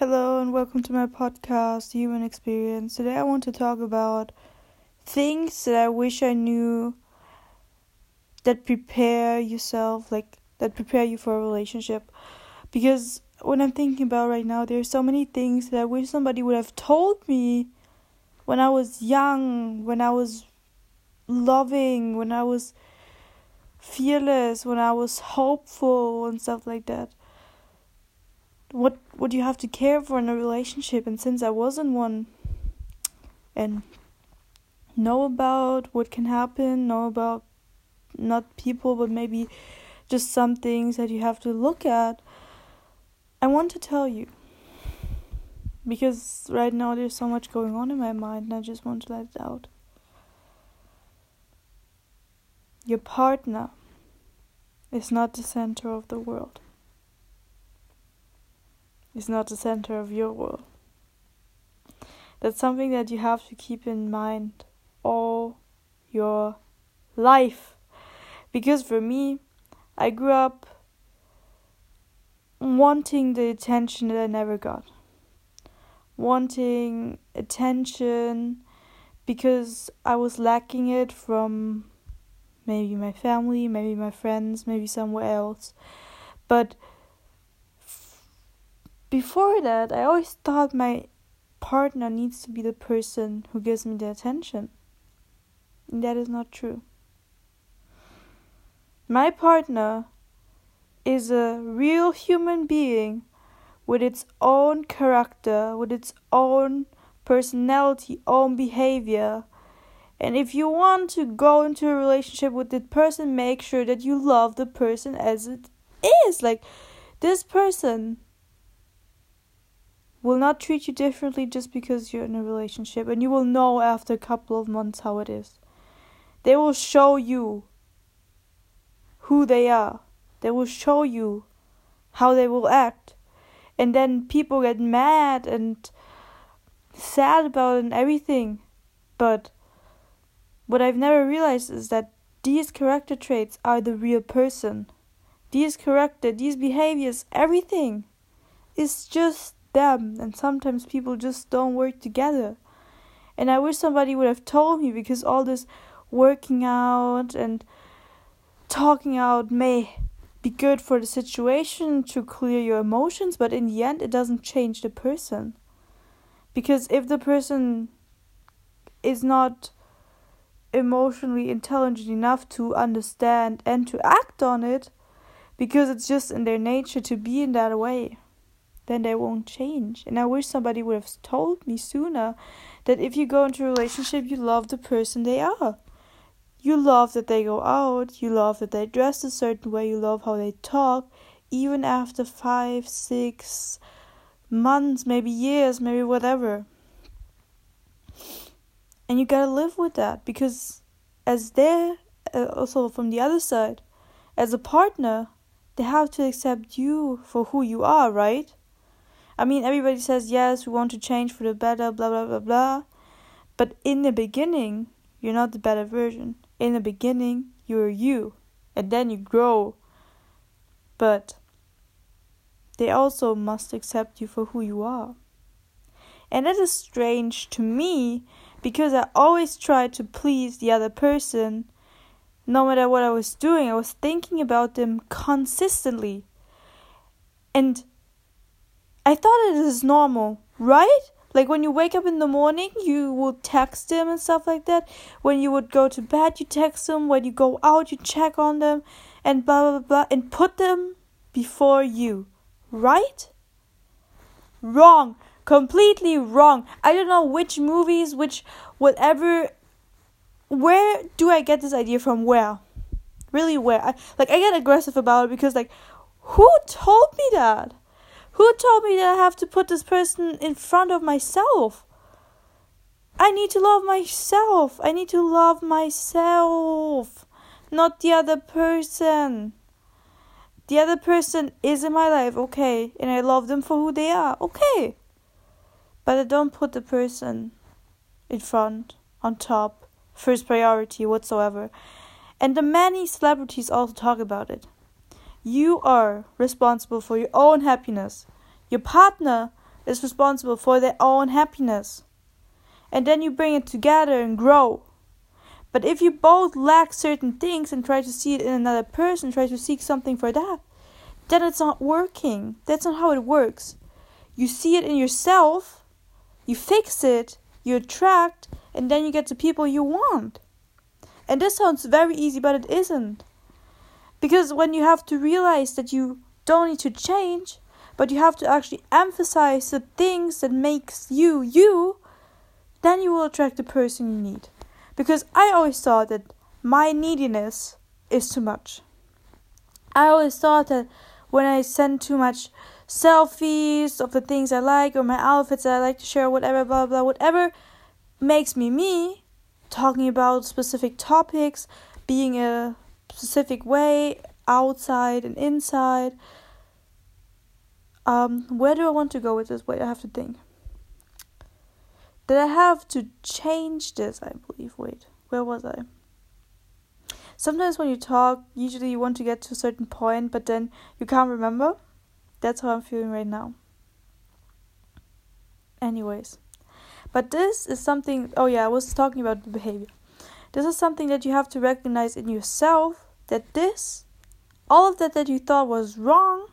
Hello and welcome to my podcast, Human Experience. Today I want to talk about things that I wish I knew that prepare yourself, like that prepare you for a relationship. Because when I'm thinking about right now, there are so many things that I wish somebody would have told me when I was young, when I was loving, when I was fearless, when I was hopeful and stuff like that what would you have to care for in a relationship and since I wasn't one and know about what can happen, know about not people but maybe just some things that you have to look at. I want to tell you because right now there's so much going on in my mind and I just want to let it out. Your partner is not the center of the world is not the center of your world. That's something that you have to keep in mind all your life. Because for me, I grew up wanting the attention that I never got. Wanting attention because I was lacking it from maybe my family, maybe my friends, maybe somewhere else. But before that, I always thought my partner needs to be the person who gives me the attention. And that is not true. My partner is a real human being with its own character, with its own personality, own behavior. And if you want to go into a relationship with that person, make sure that you love the person as it is. Like, this person will not treat you differently just because you're in a relationship, and you will know after a couple of months how it is. They will show you who they are, they will show you how they will act, and then people get mad and sad about it and everything. But what I've never realized is that these character traits are the real person. These character, these behaviors, everything is just them and sometimes people just don't work together. And i wish somebody would have told me because all this working out and talking out may be good for the situation to clear your emotions but in the end it doesn't change the person. Because if the person is not emotionally intelligent enough to understand and to act on it because it's just in their nature to be in that way then they won't change. And I wish somebody would have told me sooner that if you go into a relationship, you love the person they are. You love that they go out, you love that they dress a certain way, you love how they talk, even after five, six months, maybe years, maybe whatever. And you gotta live with that because, as there, uh, also from the other side, as a partner, they have to accept you for who you are, right? I mean, everybody says, yes, we want to change for the better, blah, blah, blah, blah. But in the beginning, you're not the better version. In the beginning, you're you. And then you grow. But they also must accept you for who you are. And that is strange to me because I always tried to please the other person. No matter what I was doing, I was thinking about them consistently. And I thought it is normal, right? Like when you wake up in the morning, you will text them and stuff like that. When you would go to bed, you text them. When you go out, you check on them and blah blah blah and put them before you, right? Wrong. Completely wrong. I don't know which movies, which whatever. Where do I get this idea from? Where? Really, where? I, like, I get aggressive about it because, like, who told me that? Who told me that I have to put this person in front of myself? I need to love myself. I need to love myself, not the other person. The other person is in my life, okay, and I love them for who they are, okay. But I don't put the person in front, on top, first priority whatsoever. And the many celebrities also talk about it. You are responsible for your own happiness. Your partner is responsible for their own happiness. And then you bring it together and grow. But if you both lack certain things and try to see it in another person, try to seek something for that, then it's not working. That's not how it works. You see it in yourself, you fix it, you attract, and then you get the people you want. And this sounds very easy, but it isn't. Because when you have to realize that you don't need to change, but you have to actually emphasize the things that makes you you, then you will attract the person you need. Because I always thought that my neediness is too much. I always thought that when I send too much selfies of the things I like or my outfits that I like to share, whatever, blah, blah, whatever makes me me, talking about specific topics, being a specific way, outside and inside. Um, where do I want to go with this? Wait, I have to think. Did I have to change this? I believe. Wait, where was I? Sometimes when you talk, usually you want to get to a certain point, but then you can't remember. That's how I'm feeling right now. Anyways, but this is something. Oh, yeah, I was talking about the behavior. This is something that you have to recognize in yourself that this, all of that that you thought was wrong,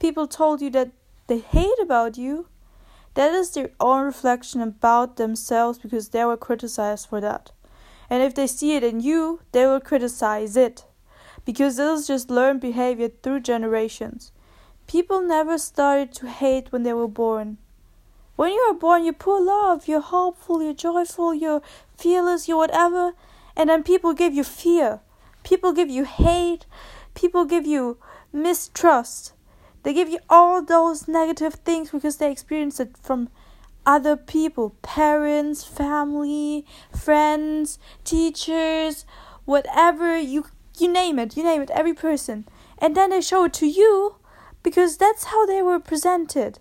people told you that they hate about you, that is their own reflection about themselves because they were criticized for that. And if they see it in you, they will criticize it. Because this is just learned behavior through generations. People never started to hate when they were born. When you are born, you're poor love, you're hopeful, you're joyful, you're fearless, you're whatever, and then people give you fear. People give you hate. People give you mistrust. They give you all those negative things because they experience it from other people parents, family, friends, teachers, whatever you you name it, you name it, every person. And then they show it to you because that's how they were presented.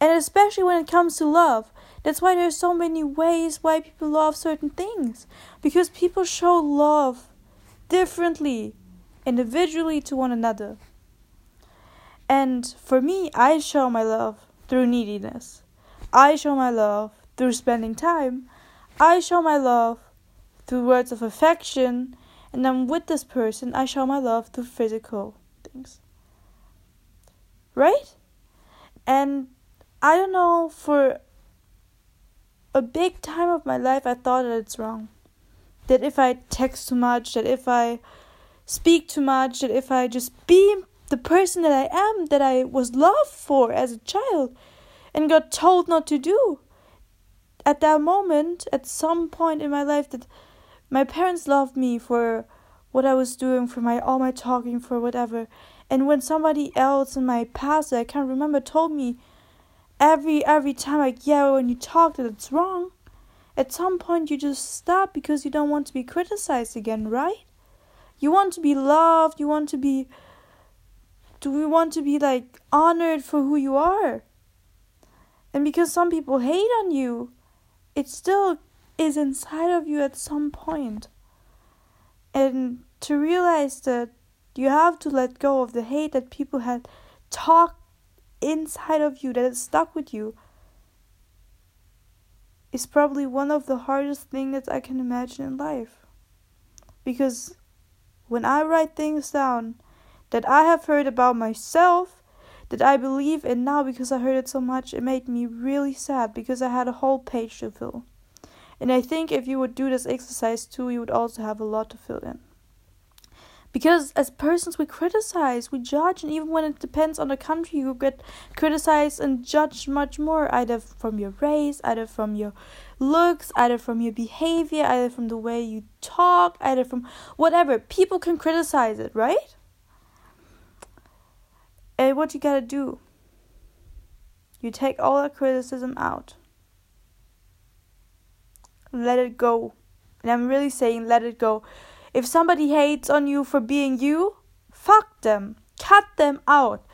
And especially when it comes to love, that's why there's so many ways why people love certain things. Because people show love differently, individually to one another. And for me, I show my love through neediness. I show my love through spending time. I show my love through words of affection. And then with this person, I show my love through physical things. Right? And I don't know, for a big time of my life, I thought that it's wrong. That if I text too much, that if I speak too much, that if I just be the person that I am, that I was loved for as a child, and got told not to do. At that moment, at some point in my life, that my parents loved me for what I was doing, for my all my talking, for whatever. And when somebody else in my past I can't remember told me every every time like yeah when you talk that it's wrong, at some point you just stop because you don't want to be criticized again, right? You want to be loved, you want to be do we want to be like honored for who you are? And because some people hate on you, it still is inside of you at some point. And to realize that you have to let go of the hate that people had talked inside of you that is stuck with you is probably one of the hardest things that I can imagine in life. Because when I write things down that I have heard about myself that I believe in now because I heard it so much, it made me really sad because I had a whole page to fill. And I think if you would do this exercise too, you would also have a lot to fill in. Because as persons, we criticize, we judge, and even when it depends on the country, you get criticized and judged much more, either from your race, either from your looks, either from your behavior, either from the way you talk, either from whatever. People can criticize it, right? And what you gotta do, you take all that criticism out. Let it go. And I'm really saying let it go. If somebody hates on you for being you, fuck them. Cut them out.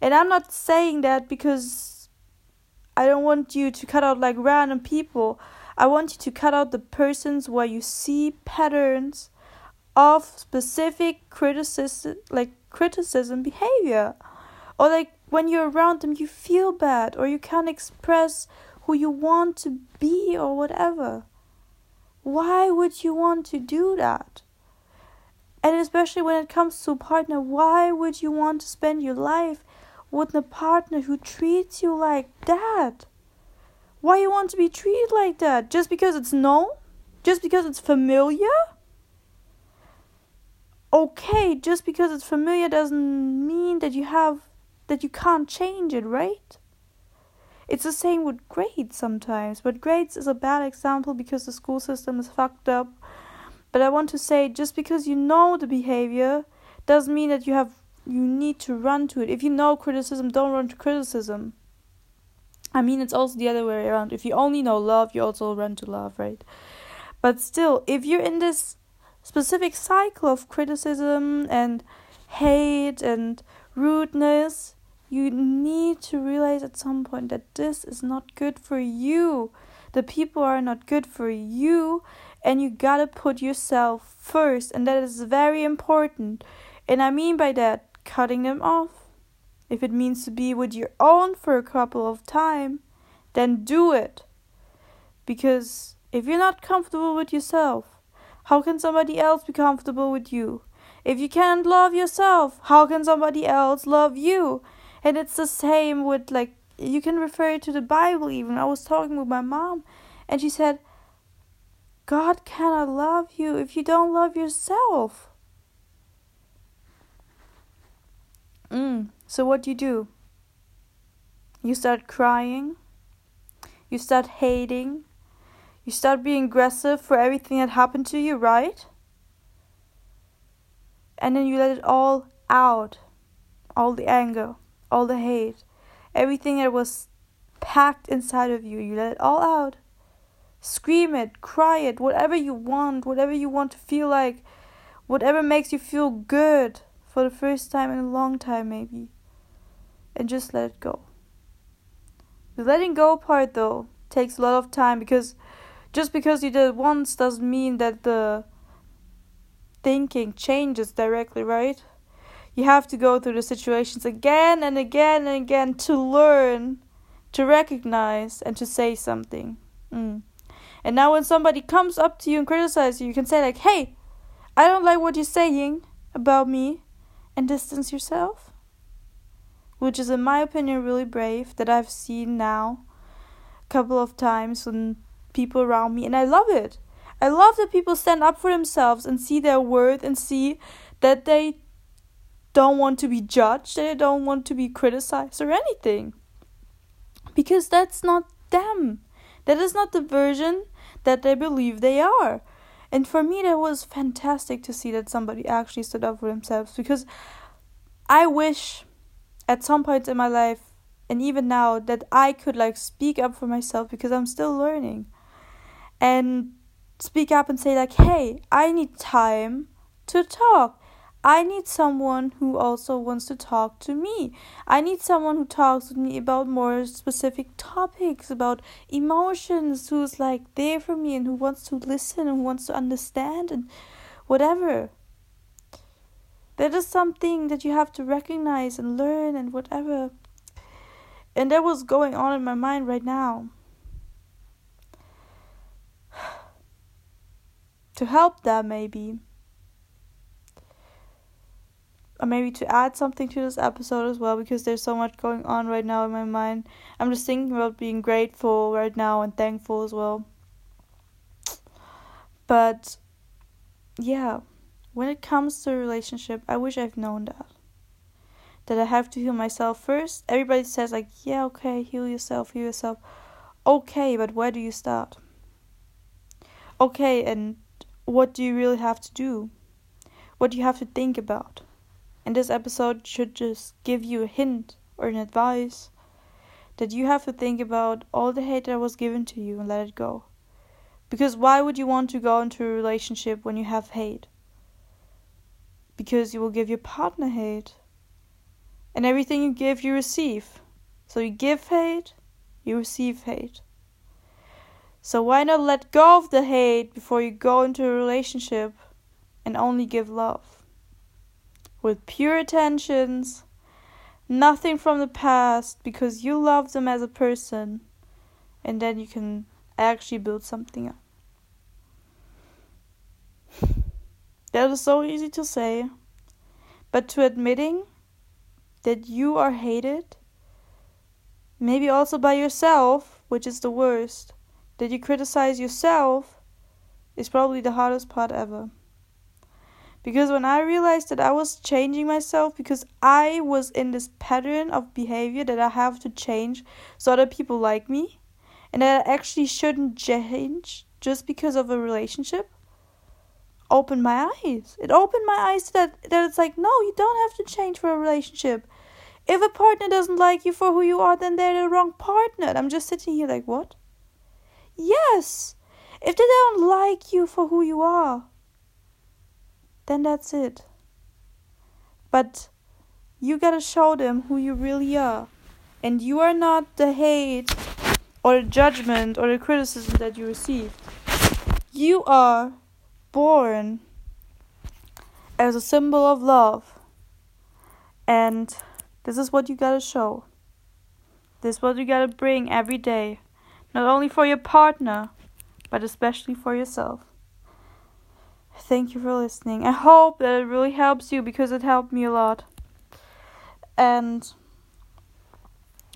And I'm not saying that because I don't want you to cut out like random people. I want you to cut out the persons where you see patterns of specific criticism like criticism behavior or like when you're around them, you feel bad or you can't express who you want to be or whatever. Why would you want to do that? And especially when it comes to a partner, why would you want to spend your life with a partner who treats you like that? Why you want to be treated like that? Just because it's known? Just because it's familiar? Okay, just because it's familiar doesn't mean that you have that you can't change it, right? It's the same with grades sometimes, but grades is a bad example because the school system is fucked up. But I want to say just because you know the behavior doesn't mean that you have you need to run to it. If you know criticism, don't run to criticism. I mean, it's also the other way around. If you only know love, you also run to love, right? But still, if you're in this specific cycle of criticism and hate and rudeness, you need to realize at some point that this is not good for you. The people are not good for you, and you gotta put yourself first, and that is very important. And I mean by that, cutting them off. If it means to be with your own for a couple of time, then do it. Because if you're not comfortable with yourself, how can somebody else be comfortable with you? If you can't love yourself, how can somebody else love you? And it's the same with like you can refer to the Bible even. I was talking with my mom and she said God cannot love you if you don't love yourself. Mm. So what do you do? You start crying. You start hating. You start being aggressive for everything that happened to you, right? And then you let it all out. All the anger, all the hate, everything that was packed inside of you, you let it all out. Scream it, cry it, whatever you want, whatever you want to feel like, whatever makes you feel good for the first time in a long time, maybe. And just let it go. The letting go part, though, takes a lot of time because just because you did it once doesn't mean that the thinking changes directly, right? You have to go through the situations again and again and again to learn, to recognize, and to say something. Mm. And now, when somebody comes up to you and criticizes you, you can say, like, hey, I don't like what you're saying about me, and distance yourself. Which is, in my opinion, really brave that I've seen now a couple of times when people around me, and I love it. I love that people stand up for themselves and see their worth and see that they don't want to be judged, they don't want to be criticized or anything. Because that's not them. That is not the version that they believe they are. And for me, that was fantastic to see that somebody actually stood up for themselves because I wish at some point in my life and even now that I could like speak up for myself because I'm still learning and speak up and say, like, hey, I need time to talk. I need someone who also wants to talk to me. I need someone who talks with me about more specific topics, about emotions, who's like there for me and who wants to listen and wants to understand and whatever. That is something that you have to recognize and learn and whatever. And that was going on in my mind right now. to help that, maybe Uh, maybe to add something to this episode as well because there's so much going on right now in my mind. I'm just thinking about being grateful right now and thankful as well. But yeah, when it comes to a relationship, I wish I've known that. That I have to heal myself first. Everybody says like, yeah, okay, heal yourself, heal yourself. Okay, but where do you start? Okay, and what do you really have to do? What do you have to think about? And this episode should just give you a hint or an advice that you have to think about all the hate that was given to you and let it go. Because why would you want to go into a relationship when you have hate? Because you will give your partner hate. And everything you give, you receive. So you give hate, you receive hate. So why not let go of the hate before you go into a relationship and only give love? With pure intentions, nothing from the past because you love them as a person and then you can actually build something up. That is so easy to say, but to admitting that you are hated, maybe also by yourself, which is the worst, that you criticize yourself, is probably the hardest part ever. Because when I realized that I was changing myself because I was in this pattern of behavior that I have to change so other people like me, and that I actually shouldn't change just because of a relationship, opened my eyes. It opened my eyes to that that it's like, no, you don't have to change for a relationship. If a partner doesn't like you for who you are, then they're the wrong partner. I'm just sitting here like, what? Yes. If they don't like you for who you are, then that's it. But you gotta show them who you really are. And you are not the hate or the judgment or the criticism that you received. You are born as a symbol of love. And this is what you gotta show. This is what you gotta bring every day. Not only for your partner, but especially for yourself. Thank you for listening. I hope that it really helps you because it helped me a lot. And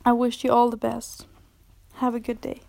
I wish you all the best. Have a good day.